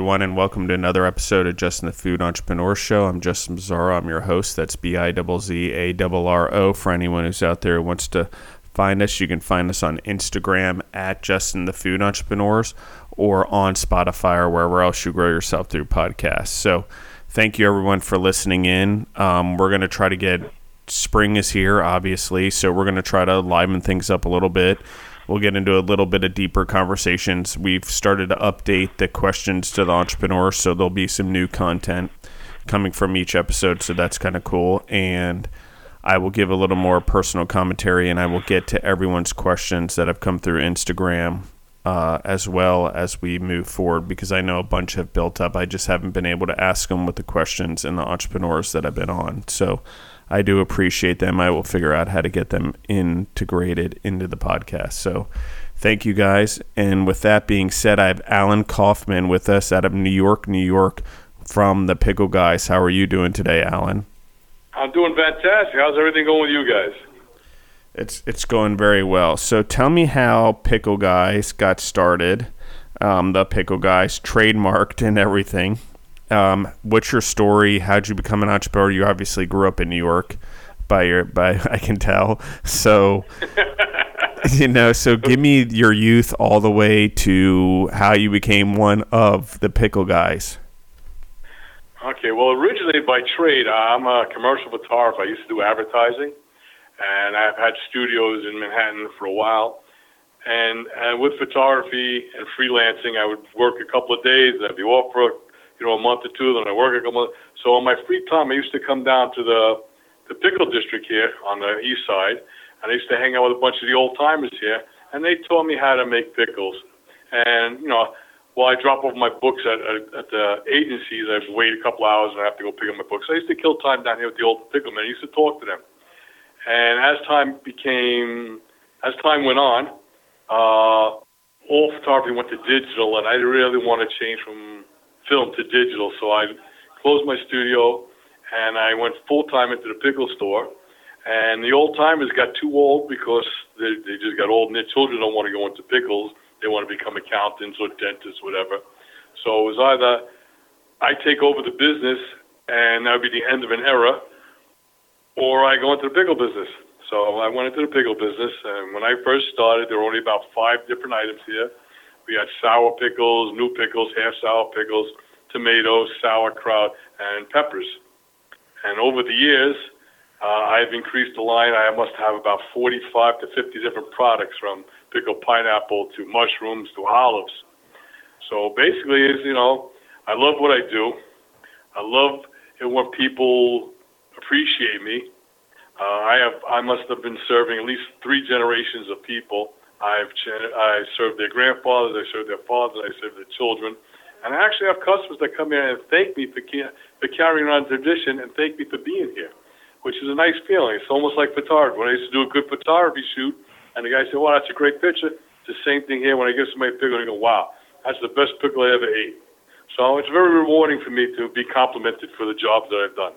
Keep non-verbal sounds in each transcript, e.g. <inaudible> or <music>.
Everyone, and welcome to another episode of Justin the Food Entrepreneur Show. I'm Justin Bizzarro. I'm your host. That's B I Z Z A R O. For anyone who's out there who wants to find us, you can find us on Instagram at Justin the Food Entrepreneurs or on Spotify or wherever else you grow yourself through podcasts. So, thank you everyone for listening in. Um, we're going to try to get spring is here, obviously, so we're going to try to liven things up a little bit. We'll get into a little bit of deeper conversations. We've started to update the questions to the entrepreneurs, so there'll be some new content coming from each episode. So that's kind of cool. And I will give a little more personal commentary, and I will get to everyone's questions that have come through Instagram uh, as well as we move forward because I know a bunch have built up. I just haven't been able to ask them with the questions and the entrepreneurs that I've been on. So I do appreciate them. I will figure out how to get them integrated into the podcast. So thank you guys. And with that being said, I have Alan Kaufman with us out of New York, New York from the Pickle Guys. How are you doing today, Alan? I'm doing fantastic. How's everything going with you guys? It's it's going very well. So tell me how Pickle Guys got started. Um, the Pickle Guys trademarked and everything. Um, what's your story? How'd you become an entrepreneur? You obviously grew up in New York, by your by <laughs> I can tell. So, <laughs> you know, so give me your youth all the way to how you became one of the pickle guys. Okay, well, originally by trade, I'm a commercial photographer. I used to do advertising, and I've had studios in Manhattan for a while. And, and with photography and freelancing, I would work a couple of days, and I'd be off for you know, a month or two. Then I work a couple. Months. So on my free time, I used to come down to the the pickle district here on the east side, and I used to hang out with a bunch of the old timers here, and they taught me how to make pickles. And you know, while I drop off my books at at, at the agencies, I wait a couple hours and I have to go pick up my books. I used to kill time down here with the old pickle men. I used to talk to them, and as time became, as time went on, uh, all photography went to digital, and I really want to change from film to digital. So I closed my studio and I went full time into the pickle store. And the old timers got too old because they, they just got old, and their children don't want to go into pickles. They want to become accountants or dentists, whatever. So it was either I take over the business, and that would be the end of an era, or I go into the pickle business. So I went into the pickle business, and when I first started, there were only about five different items here. We had sour pickles, new pickles, half sour pickles, tomatoes, sauerkraut, and peppers. And over the years, uh, I've increased the line. I must have about 45 to 50 different products from pickled pineapple to mushrooms to olives. So basically, is you know, I love what I do. I love it when people appreciate me. Uh, I have I must have been serving at least three generations of people I've I served their grandfathers, I served their fathers, I served their children, and I actually have customers that come here and thank me for for carrying on tradition and thank me for being here, which is a nice feeling. It's almost like photography. When I used to do a good photography shoot, and the guy said, "Well, that's a great picture." It's the same thing here. When I give somebody a pickle, they go, "Wow, that's the best pickle I ever ate." So it's very rewarding for me to be complimented for the jobs that I've done.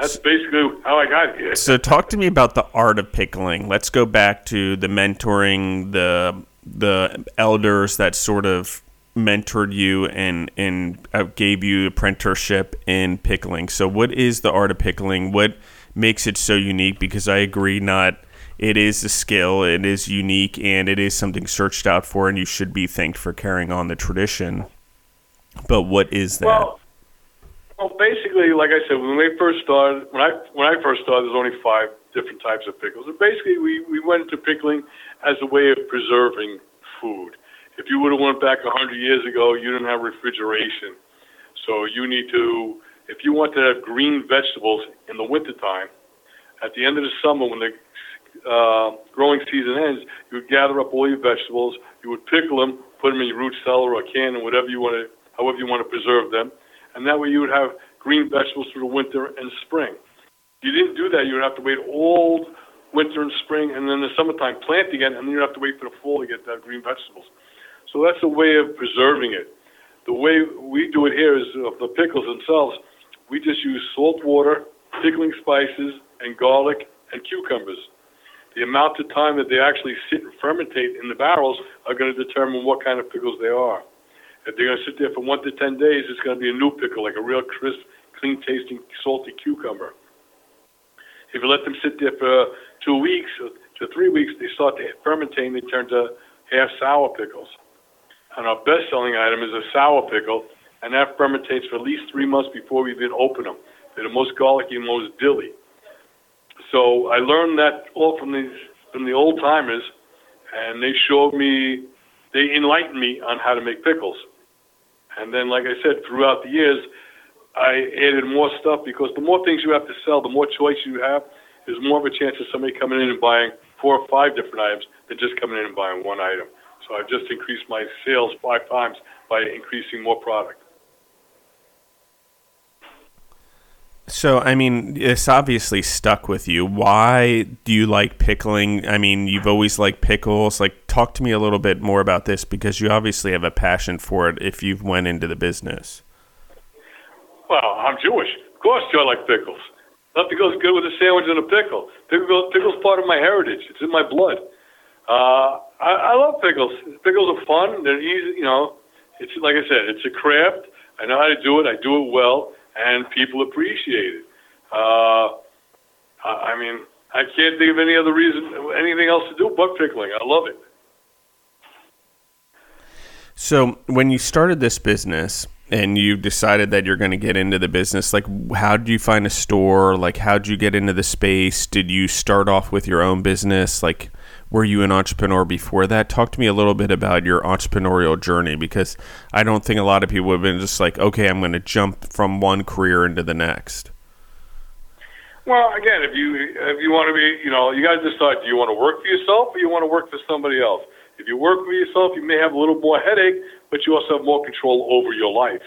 That's basically how I got here. So, talk to me about the art of pickling. Let's go back to the mentoring, the the elders that sort of mentored you and and uh, gave you apprenticeship in pickling. So, what is the art of pickling? What makes it so unique? Because I agree, not it is a skill, it is unique, and it is something searched out for, and you should be thanked for carrying on the tradition. But what is that? Well, well, basically, like I said, when we first started, when I when I first started, there's only five different types of pickles. And basically, we we went into pickling as a way of preserving food. If you would have went back a hundred years ago, you didn't have refrigeration, so you need to. If you want to have green vegetables in the wintertime, at the end of the summer when the uh, growing season ends, you would gather up all your vegetables, you would pickle them, put them in your root cellar or can, and whatever you want to, however you want to preserve them and that way you would have green vegetables through the winter and spring. If you didn't do that, you would have to wait all winter and spring, and then the summertime plant again, and then you'd have to wait for the fall to get that green vegetables. So that's a way of preserving it. The way we do it here is of the pickles themselves. We just use salt water, pickling spices, and garlic and cucumbers. The amount of time that they actually sit and fermentate in the barrels are going to determine what kind of pickles they are. If they're going to sit there for one to ten days, it's going to be a new pickle, like a real crisp, clean tasting, salty cucumber. If you let them sit there for two weeks uh, to three weeks, they start to fermentate and they turn to half sour pickles. And our best selling item is a sour pickle, and that fermentates for at least three months before we even open them. They're the most garlicky and most dilly. So I learned that all from these from the old timers, and they showed me, they enlightened me on how to make pickles. And then, like I said, throughout the years, I added more stuff because the more things you have to sell, the more choice you have, there's more of a chance of somebody coming in and buying four or five different items than just coming in and buying one item. So I've just increased my sales five times by increasing more product. So, I mean, it's obviously stuck with you. Why do you like pickling? I mean, you've always liked pickles. Like, talk to me a little bit more about this because you obviously have a passion for it if you've went into the business. Well, I'm Jewish. Of course, I like pickles. Nothing goes good with a sandwich and a pickle. Pickle, pickle's part of my heritage. It's in my blood. Uh, I, I love pickles. Pickles are fun. They're easy. You know, it's like I said, it's a craft. I know how to do it. I do it well and people appreciate it. Uh, I mean, I can't think of any other reason, anything else to do but pickling. I love it. So, when you started this business and you decided that you're going to get into the business, like, how did you find a store? Like, how did you get into the space? Did you start off with your own business? Like, were you an entrepreneur before that? Talk to me a little bit about your entrepreneurial journey because I don't think a lot of people have been just like, okay, I'm going to jump from one career into the next. Well, again, if you if you want to be, you know, you got to decide: do you want to work for yourself or you want to work for somebody else? If you work for yourself, you may have a little more headache, but you also have more control over your life.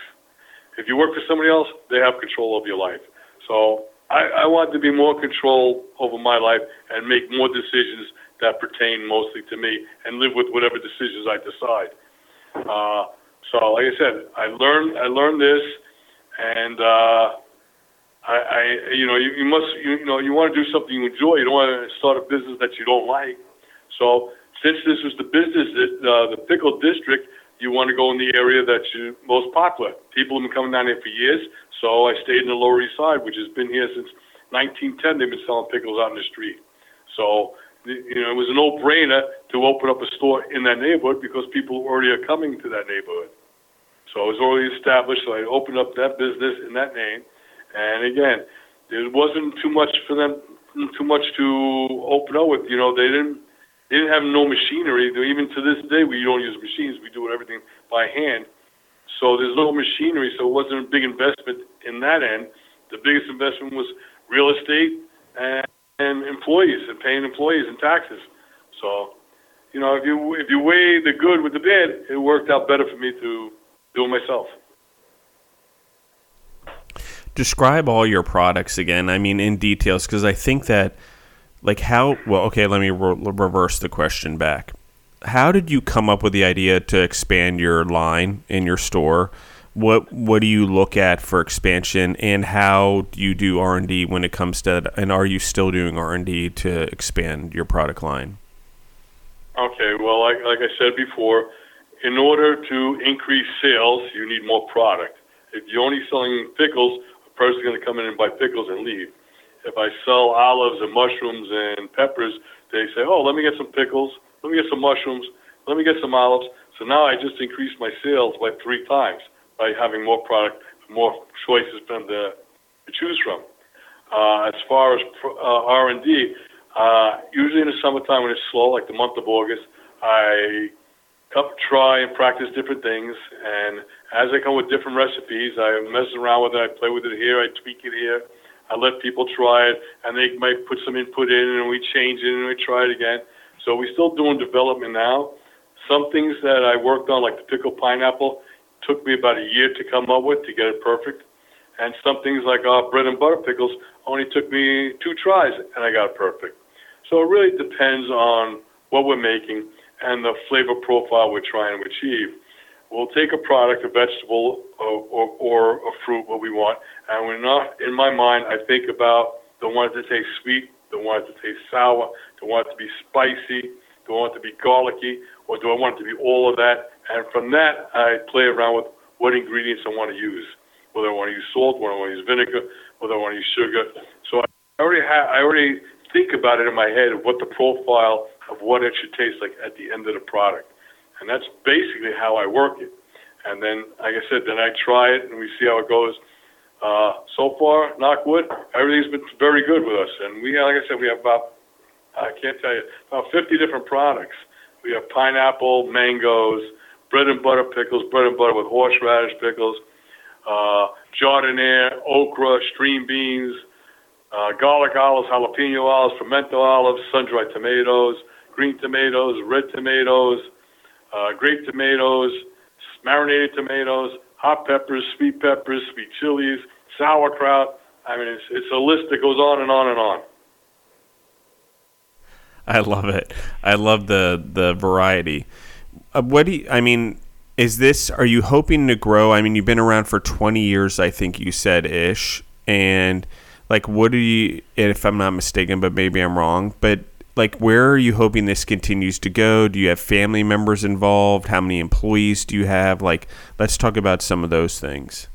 If you work for somebody else, they have control over your life. So I, I want to be more control over my life and make more decisions that pertain mostly to me and live with whatever decisions I decide. Uh, so, like I said, I learned I learned this, and uh, I, I, you know, you, you must, you, you know, you want to do something you enjoy. You don't want to start a business that you don't like. So, since this was the business uh, the pickle district, you want to go in the area that's most popular. People have been coming down here for years, so I stayed in the Lower East Side, which has been here since 1910. They've been selling pickles out in the street. So you know, it was a no-brainer to open up a store in that neighborhood because people already are coming to that neighborhood. So it was already established. So I opened up that business in that name, and again, there wasn't too much for them, too much to open up with. You know, they didn't, they didn't have no machinery. Even to this day, we don't use machines. We do everything by hand. So there's no machinery. So it wasn't a big investment in that end. The biggest investment was real estate and and employees and paying employees and taxes. So, you know, if you if you weigh the good with the bad, it worked out better for me to do it myself. Describe all your products again. I mean, in details, because I think that, like, how well. Okay, let me re- reverse the question back. How did you come up with the idea to expand your line in your store? what what do you look at for expansion and how do you do r&d when it comes to and are you still doing r&d to expand your product line okay well like, like i said before in order to increase sales you need more product if you're only selling pickles a person's going to come in and buy pickles and leave if i sell olives and mushrooms and peppers they say oh let me get some pickles let me get some mushrooms let me get some olives so now i just increased my sales by three times by having more product, more choices for them to, choose from. Uh, as far as uh, R&D, uh, usually in the summertime when it's slow, like the month of August, I try and practice different things. And as I come with different recipes, I mess around with it. I play with it here. I tweak it here. I let people try it, and they might put some input in, and we change it, and we try it again. So we're still doing development now. Some things that I worked on, like the pickled pineapple, took me about a year to come up with to get it perfect. And some things like our bread and butter pickles only took me two tries and I got it perfect. So it really depends on what we're making and the flavor profile we're trying to achieve. We'll take a product, a vegetable, or, or, or a fruit, what we want, and we're not, in my mind, I think about the one that taste sweet, the one that taste sour, the one to be spicy, Do I want it to be garlicky, or do I want it to be all of that? And from that, I play around with what ingredients I want to use. Whether I want to use salt, whether I want to use vinegar, whether I want to use sugar. So I already have, I already think about it in my head of what the profile of what it should taste like at the end of the product. And that's basically how I work it. And then, like I said, then I try it and we see how it goes. Uh, so far, knock wood, everything's been very good with us. And we, like I said, we have about, I can't tell you, about 50 different products. We have pineapple, mangoes, bread and butter pickles, bread and butter with horseradish pickles, uh, jardiniere, okra, string beans, uh, garlic olives, jalapeno olives, pimento olives, sun-dried tomatoes, green tomatoes, red tomatoes, uh, grape tomatoes, marinated tomatoes, hot peppers, sweet peppers, sweet chilies, sauerkraut. I mean, it's, it's a list that goes on and on and on. I love it. I love the the variety. Uh, what do you, I mean? Is this? Are you hoping to grow? I mean, you've been around for twenty years, I think you said ish, and like, what do you? If I'm not mistaken, but maybe I'm wrong. But like, where are you hoping this continues to go? Do you have family members involved? How many employees do you have? Like, let's talk about some of those things.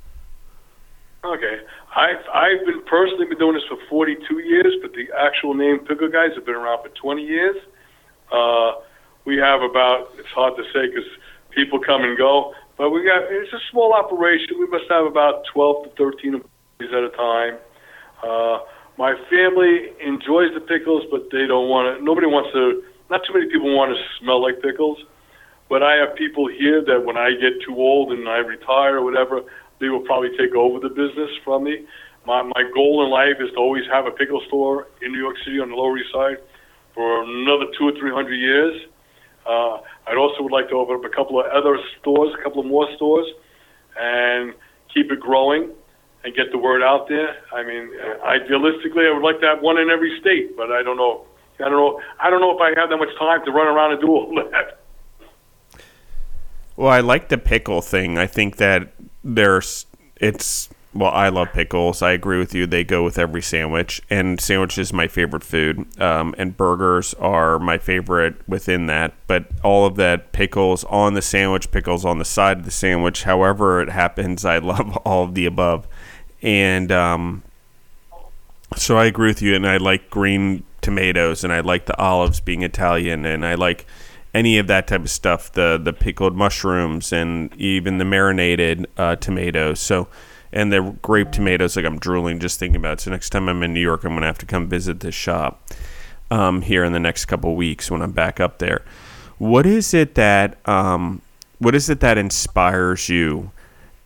Okay. I've I've been personally been doing this for 42 years, but the actual name Pickle Guys have been around for 20 years. Uh, we have about it's hard to say because people come and go, but we got it's a small operation. We must have about 12 to 13 employees at a time. Uh, my family enjoys the pickles, but they don't want to. Nobody wants to. Not too many people want to smell like pickles. But I have people here that when I get too old and I retire or whatever, they will probably take over the business from me. My my goal in life is to always have a pickle store in New York City on the Lower East Side for another two or three hundred years. Uh, I'd also would like to open up a couple of other stores, a couple of more stores, and keep it growing and get the word out there. I mean, idealistically, I would like to have one in every state, but I don't know. I don't know. I don't know if I have that much time to run around and do all <laughs> that. Well, I like the pickle thing. I think that there's it's well, I love pickles. I agree with you. They go with every sandwich, and sandwich is my favorite food. Um, and burgers are my favorite within that. But all of that pickles on the sandwich, pickles on the side of the sandwich, however it happens, I <laughs> love all of the above. And um, so I agree with you. And I like green tomatoes, and I like the olives being Italian, and I like any of that type of stuff. The the pickled mushrooms, and even the marinated uh, tomatoes. So and the grape tomatoes like I'm drooling just thinking about it. So next time I'm in New York, I'm gonna have to come visit this shop um, here in the next couple weeks when I'm back up there. What is it that um, what is it that inspires you,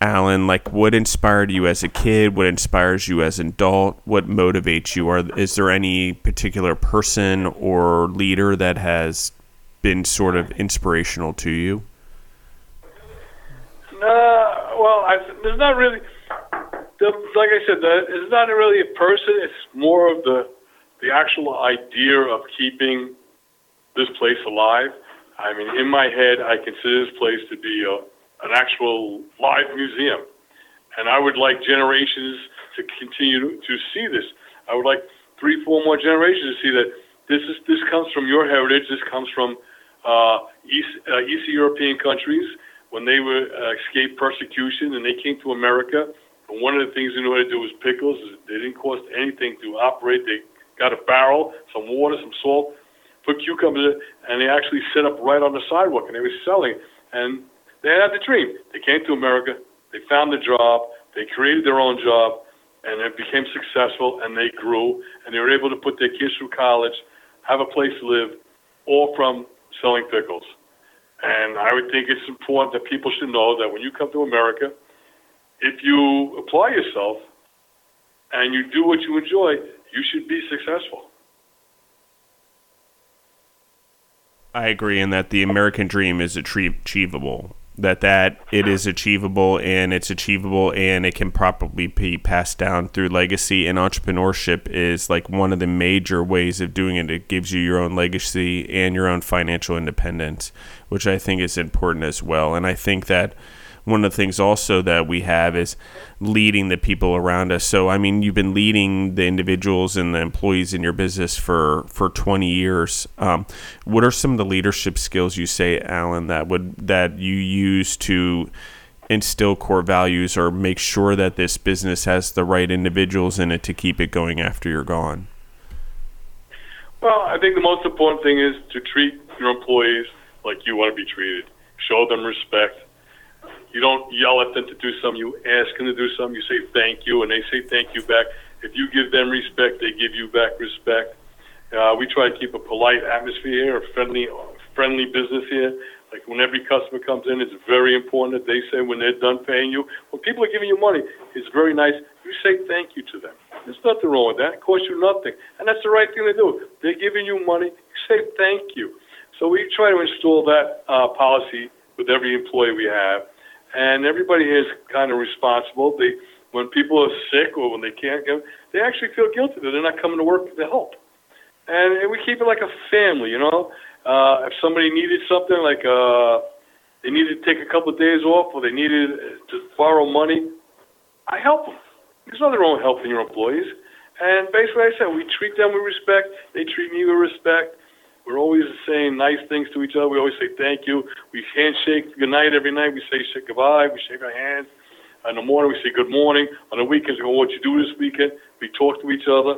Alan? Like what inspired you as a kid? What inspires you as an adult? What motivates you? Are is there any particular person or leader that has been sort of inspirational to you? Uh, well, I, there's not really the, like I said, the, it's not really a person. It's more of the the actual idea of keeping this place alive. I mean, in my head, I consider this place to be a, an actual live museum, and I would like generations to continue to, see this. I would like three, four more generations to see that this is this comes from your heritage. This comes from uh, East uh, East European countries when they were uh, escaped persecution and they came to America and one of the things they knew how to do was pickles. They didn't cost anything to operate. They got a barrel, some water, some salt, put cucumbers in, and they actually set up right on the sidewalk, and they were selling. And they had the dream. They came to America. They found a job. They created their own job, and it became successful. And they grew, and they were able to put their kids through college, have a place to live, all from selling pickles. And I would think it's important that people should know that when you come to America if you apply yourself and you do what you enjoy, you should be successful. I agree in that the American dream is achievable. That that it is achievable and it's achievable and it can probably be passed down through legacy and entrepreneurship is like one of the major ways of doing it. It gives you your own legacy and your own financial independence, which I think is important as well. And I think that one of the things also that we have is leading the people around us. So I mean, you've been leading the individuals and the employees in your business for for 20 years. Um, what are some of the leadership skills you say, Alan, that would that you use to instill core values or make sure that this business has the right individuals in it to keep it going after you're gone? Well, I think the most important thing is to treat your employees like you want to be treated. Show them respect. You don't yell at them to do something. You ask them to do something. You say thank you, and they say thank you back. If you give them respect, they give you back respect. Uh, we try to keep a polite atmosphere here, a friendly, friendly business here. Like when every customer comes in, it's very important that they say when they're done paying you, when people are giving you money, it's very nice. You say thank you to them. There's nothing wrong with that. It costs you nothing. And that's the right thing to do. They're giving you money. You say thank you. So we try to install that uh, policy with every employee we have. And everybody is kind of responsible. They, when people are sick or when they can't go, they actually feel guilty that they're not coming to work to help. And we keep it like a family, you know. Uh, if somebody needed something like uh, they needed to take a couple of days off or they needed to borrow money, I help them. There's nothing wrong with helping your employees. And basically, I said, we treat them with respect. They treat me with respect. We're always saying nice things to each other. We always say thank you. We handshake good night every night. We say goodbye. We shake our hands. In the morning, we say good morning. On the weekends, we go, what you do this weekend? We talk to each other.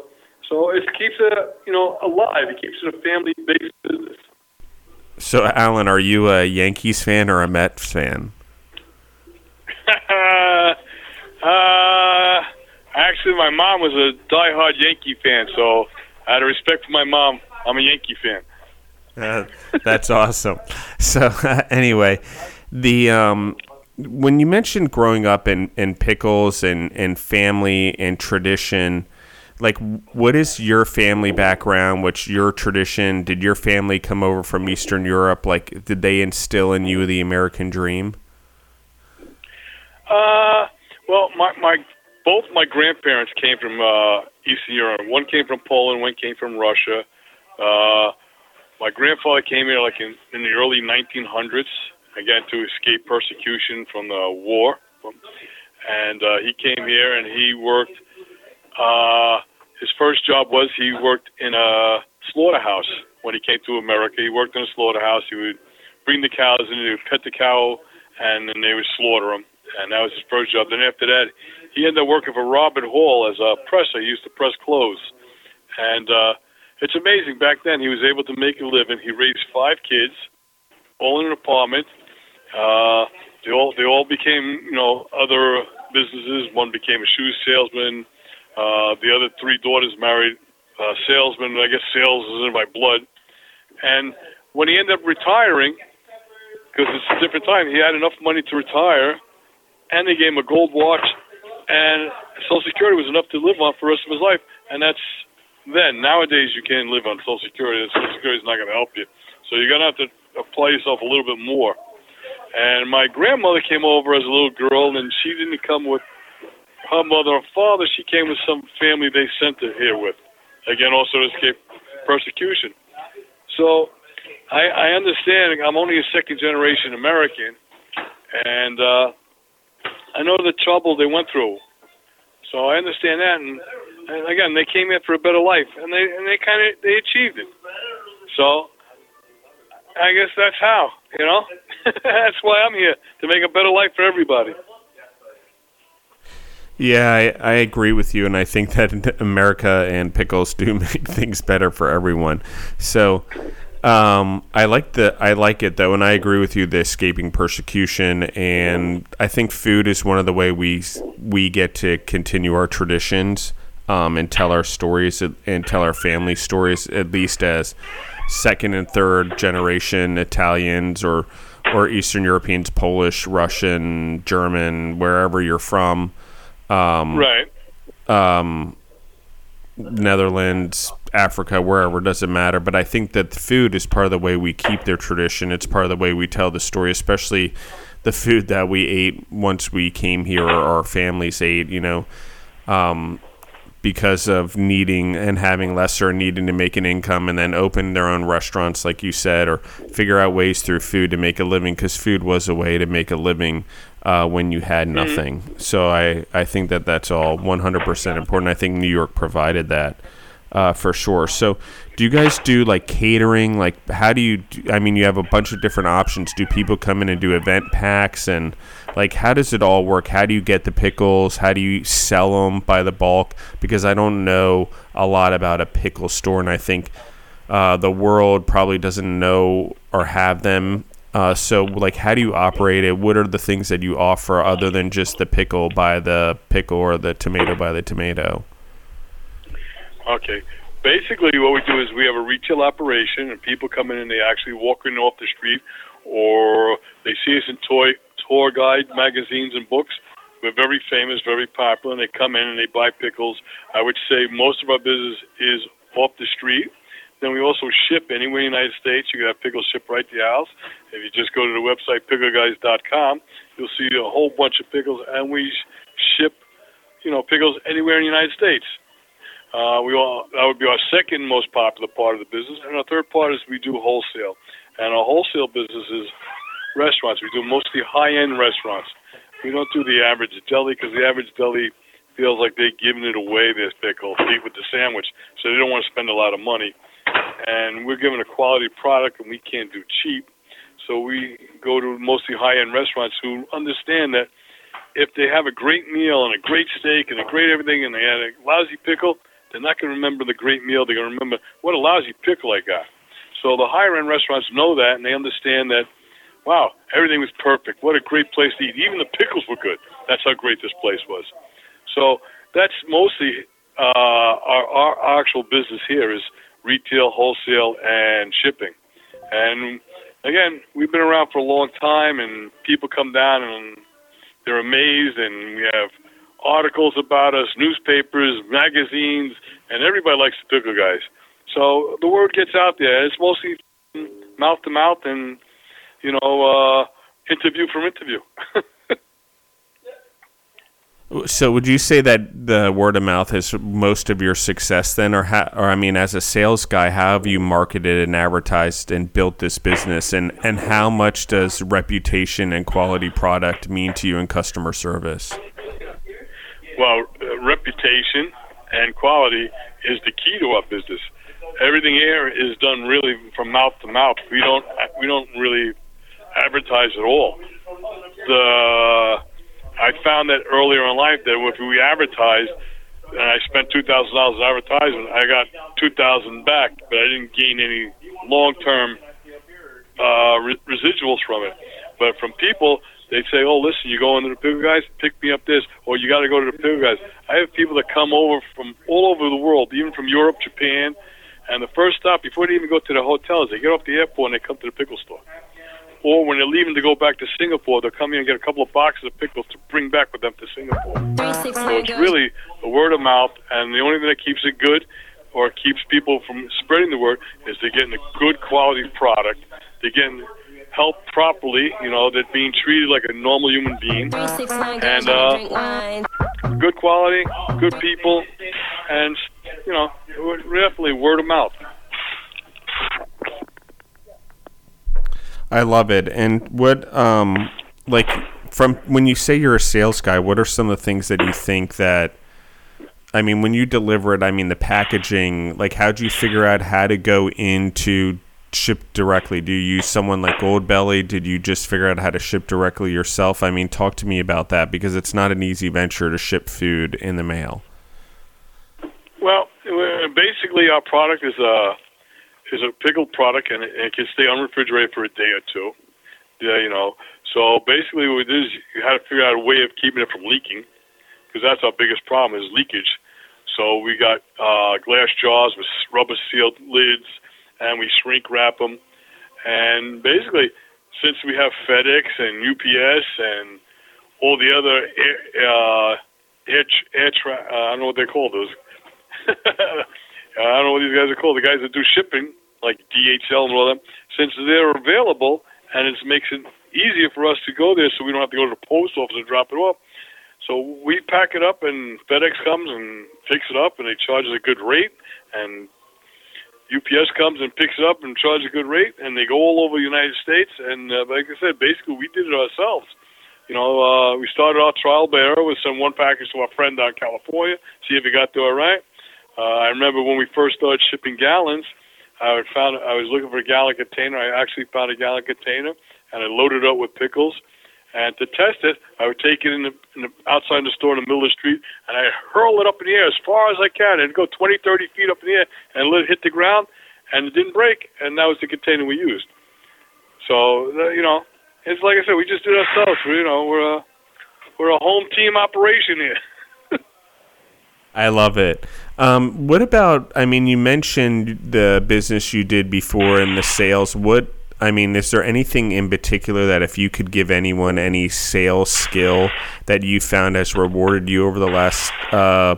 So it keeps it, you know, alive. It keeps it a family-based business. So, Alan, are you a Yankees fan or a Mets fan? <laughs> uh, actually, my mom was a die-hard Yankee fan, so out of respect for my mom, I'm a Yankee fan. <laughs> That's awesome. So, uh, <laughs> anyway, the um, when you mentioned growing up in, in pickles and, and family and tradition, like what is your family background? What's your tradition? Did your family come over from eastern europe? Like did they instill in you the american dream? Uh well my my both my grandparents came from uh eastern europe. One came from poland one came from russia. Uh my grandfather came here like in, in the early 1900s again to escape persecution from the war and uh he came here and he worked uh his first job was he worked in a slaughterhouse when he came to America. He worked in a slaughterhouse. He would bring the cows in, he would pet the cow, and then they would slaughter them. And that was his first job. Then after that, he ended up working for Robert Hall as a presser. He used to press clothes. And uh, it's amazing. Back then, he was able to make a living. He raised five kids, all in an apartment. Uh, they all they all became you know other businesses. One became a shoe salesman. Uh, the other three daughters married uh, salesmen. I guess sales is in my blood. And when he ended up retiring, because it's a different time, he had enough money to retire, and they gave him a gold watch, and Social Security was enough to live on for the rest of his life. And that's then. Nowadays, you can't live on Social Security. Social Security is not going to help you. So you're going to have to apply yourself a little bit more. And my grandmother came over as a little girl, and she didn't come with her mother or father, she came with some family they sent her here with. Again, also to escape persecution. So I, I understand. I'm only a second generation American, and uh, I know the trouble they went through. So I understand that, and, and again, they came here for a better life, and they and they kind of they achieved it. So I guess that's how, you know. <laughs> that's why I'm here to make a better life for everybody. Yeah, I, I agree with you, and I think that America and pickles do <laughs> make things better for everyone. So, um, I like the I like it though, and I agree with you. The escaping persecution, and I think food is one of the way we we get to continue our traditions um, and tell our stories and tell our family stories, at least as second and third generation Italians or or Eastern Europeans, Polish, Russian, German, wherever you're from um, right. Um, Netherlands, Africa, wherever, doesn't matter. But I think that food is part of the way we keep their tradition. It's part of the way we tell the story, especially the food that we ate once we came here or our families ate. You know, um, because of needing and having lesser needing to make an income and then open their own restaurants like you said or figure out ways through food to make a living because food was a way to make a living uh, when you had Mm-hmm. nothing. So I, I think that that's all 100% important. I think new york provided that uh, for sure. So do you guys do like catering? Like how do you do, i mean you have a bunch of different options. Do people come in and do event packs and like how does it all work? How do you get the pickles? How do you sell them by the bulk? Because i don't know a lot about a pickle store and i think uh, the world probably doesn't know or have them. Uh, so like how do you operate it? What are the things that you offer other than just the pickle by the pickle or the tomato by the tomato? Okay. Basically, what we do is we have a retail operation, and people come in and they actually walk in off the street, or they see us in toy tour guide magazines and books. We're very famous, very popular, and they come in and they buy pickles. I would say most of our business is off the street. Then we also ship anywhere in the United States. You can have pickles shipped right to your house. If you just go to the website pickleguys.com, you'll see a whole bunch of pickles, and we ship, you know, pickles anywhere in the United States. Uh, we all, that would be our second most popular part of the business, and our third part is we do wholesale. And our wholesale business is restaurants. We do mostly high-end restaurants. We don't do the average deli because the average deli feels like they're giving it away. This pickle, eat with the sandwich, so they don't want to spend a lot of money. And we're giving a quality product, and we can't do cheap. So we go to mostly high-end restaurants who understand that if they have a great meal and a great steak and a great everything, and they had a lousy pickle, they're not going to remember the great meal. They're going to remember what a lousy pickle I got. So the higher end restaurants know that, and they understand that. Wow, everything was perfect. What a great place to eat. Even the pickles were good. That's how great this place was. So that's mostly uh, our, our actual business here is retail, wholesale, and shipping. And again, we've been around for a long time, and people come down and they're amazed, and we have articles about us, newspapers, magazines, and everybody likes the pickle guys. So the word gets out there. It's mostly mouth to mouth and you know uh, interview from interview. <laughs> So would you say that the word of mouth is most of your success then, or ha- or I mean, as a sales guy, how have you marketed and advertised and built this business, and and how much does reputation and quality product mean to you in customer service? well, uh, reputation and quality is the key to our business. Everything here is done really from mouth to mouth. We don't we don't really advertise at all. The I found that earlier in life that if we advertised and I spent two thousand dollars in advertisement, I got two thousand back, but I didn't gain any long term uh, re- residuals from it. But from people, they'd say, "Oh, listen, you go into the pickle guys, pick me up this, or you got to go to the pickle guys." I have people that come over from all over the world, even from Europe, Japan, and the first stop before they even go to the hotel is they get off the airport and they come to the pickle store. Or when they're leaving to go back to Singapore, they'll come here and get a couple of boxes of pickles to bring back with them to Singapore. So it's really the word of mouth, and the only thing that keeps it good or keeps people from spreading the word is they're getting a good quality product. They're getting helped properly, you know, they're being treated like a normal human being. And, uh, good quality, good people, and, you know, definitely word of mouth. I love it. And what, um, like, from when you say you're a sales guy, what are some of the things that you think that, I mean, when you deliver it, I mean, the packaging, like, how'd you figure out how to go into ship directly? Do you use someone like Goldbelly? Did you just figure out how to ship directly yourself? I mean, talk to me about that because it's not an easy venture to ship food in the mail. Well, uh, basically, our product is a is a pickled product, and it, it can stay unrefrigerated for a day or two. Yeah, you know. So basically, what we did is you had to figure out a way of keeping it from leaking, because that's our biggest problem is leakage. So we got uh, glass jars with rubber sealed lids, and we shrink wrap them. And basically, since we have FedEx and UPS and all the other air, uh, air, air tra- uh, I don't know what they call those. <laughs> I don't know what these guys are called. The guys that do shipping, like DHL and all them, since they're available and it makes it easier for us to go there, so we don't have to go to the post office and drop it off. So we pack it up, and FedEx comes and picks it up, and they charge us a good rate, and UPS comes and picks it up and charges a good rate, and they go all over the United States. And uh, like I said, basically we did it ourselves. You know, uh, we started our trial by error with some one package to our friend down in California, see if it got there all right. Uh, I remember when we first started shipping gallons, I found I was looking for a gallon container. I actually found a gallon container, and I loaded it up with pickles. And to test it, I would take it in the, in the outside the store in the middle of the street, and I hurl it up in the air as far as I can, and go 20, 30 feet up in the air, and let it hit the ground, and it didn't break, and that was the container we used. So you know, it's like I said, we just did it ourselves. We, you know, we're a we're a home team operation here. <laughs> I love it. Um, what about? I mean, you mentioned the business you did before and the sales. What I mean, is there anything in particular that if you could give anyone any sales skill that you found has rewarded you over the last uh,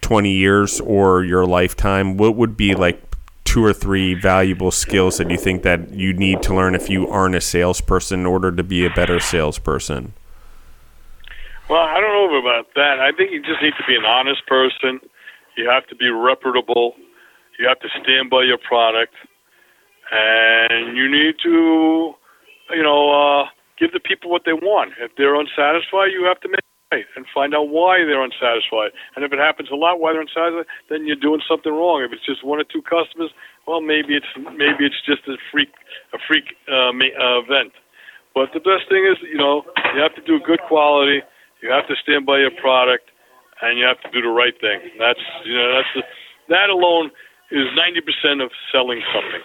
20 years or your lifetime, what would be like two or three valuable skills that you think that you need to learn if you aren't a salesperson in order to be a better salesperson? Well, I don't know about that. I think you just need to be an honest person. You have to be reputable. You have to stand by your product and you need to, you know, uh, give the people what they want. If they're unsatisfied, you have to make right and find out why they're unsatisfied. And if it happens a lot why they're unsatisfied, then you're doing something wrong. If it's just one or two customers, well, maybe it's maybe it's just a freak a freak uh, uh, event. But the best thing is, you know, you have to do good quality. You have to stand by your product, and you have to do the right thing. That's you know that's the, that alone is ninety percent of selling something.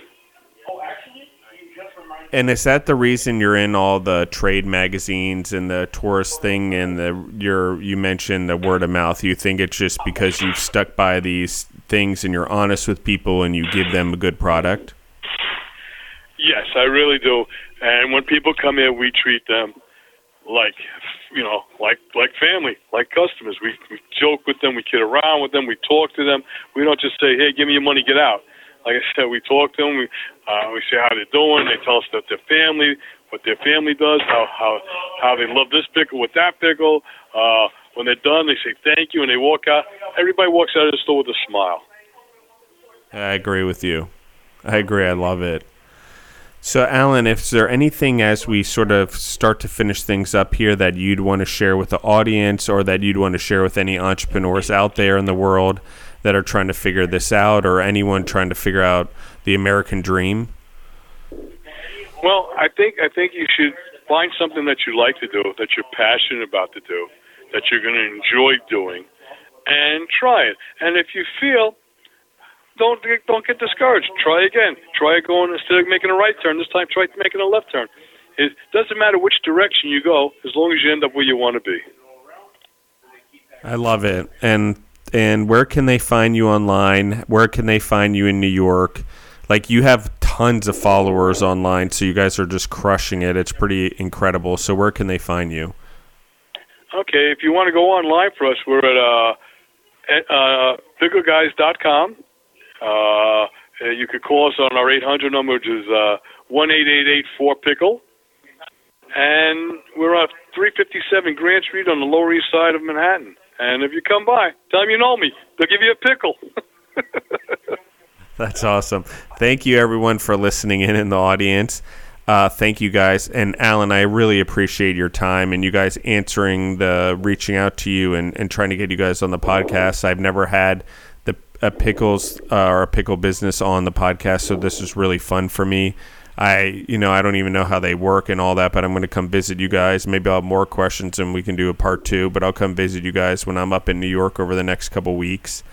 And is that the reason you're in all the trade magazines and the tourist thing and the your you mentioned the word of mouth? You think it's just because you've stuck by these things and you're honest with people and you give them a good product? Yes, I really do. And when people come here, we treat them like you know, like like family, like customers. We we joke with them, we kid around with them, we talk to them. We don't just say, "Hey, give me your money, get out." Like I said, we talk to them. We uh, we see how they're doing. They tell us that their family, what their family does, how how how they love this pickle with that pickle. Uh, when they're done, they say thank you and they walk out. Everybody walks out of the store with a smile. I agree with you. I agree. I love it. So, Alan, is there anything as we sort of start to finish things up here that you'd want to share with the audience or that you'd want to share with any entrepreneurs out there in the world that are trying to figure this out or anyone trying to figure out the American dream? Well, I think I think you should find something that you like to do, that you're passionate about to do, that you're going to enjoy doing, and try it. And if you feel don't don't get discouraged. Try again. Try going instead of making a right turn. This time, try making a left turn. It doesn't matter which direction you go, as long as you end up where you want to be. I love it. And and where can they find you online? Where can they find you in New York? Like you have tons of followers online, so you guys are just crushing it. It's pretty incredible. So where can they find you? Okay, if you want to go online for us, we're at uh, at, uh, pickleguys.com. Uh, you could call us on our 800 number, which is uh, one eight eight eight four pickle, and we're on 357 Grand Street on the Lower East Side of Manhattan. And if you come by, tell them you know me. They'll give you a pickle. <laughs> That's awesome. Thank you, everyone, for listening in in the audience. Uh, thank you guys. And Alan, I really appreciate your time and you guys answering the reaching out to you and, and trying to get you guys on the podcast. I've never had the a pickles uh, or a pickle business on the podcast, so this is really fun for me. I, you know, I don't even know how they work and all that, but I'm going to come visit you guys. Maybe I'll have more questions and we can do a part two, but I'll come visit you guys when I'm up in New York over the next couple weeks.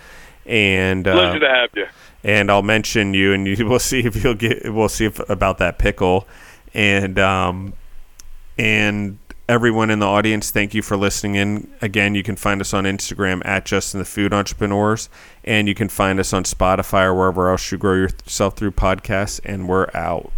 And, uh, pleasure to have you. And I'll mention you and you, <laughs> we'll see if you'll get, we'll see if, about that pickle. And, um, and everyone in the audience, thank you for listening in. Again, you can find us on Instagram at Justin the Food Entrepreneurs, and you can find us on Spotify or wherever else you grow yourself through podcasts. And we're out.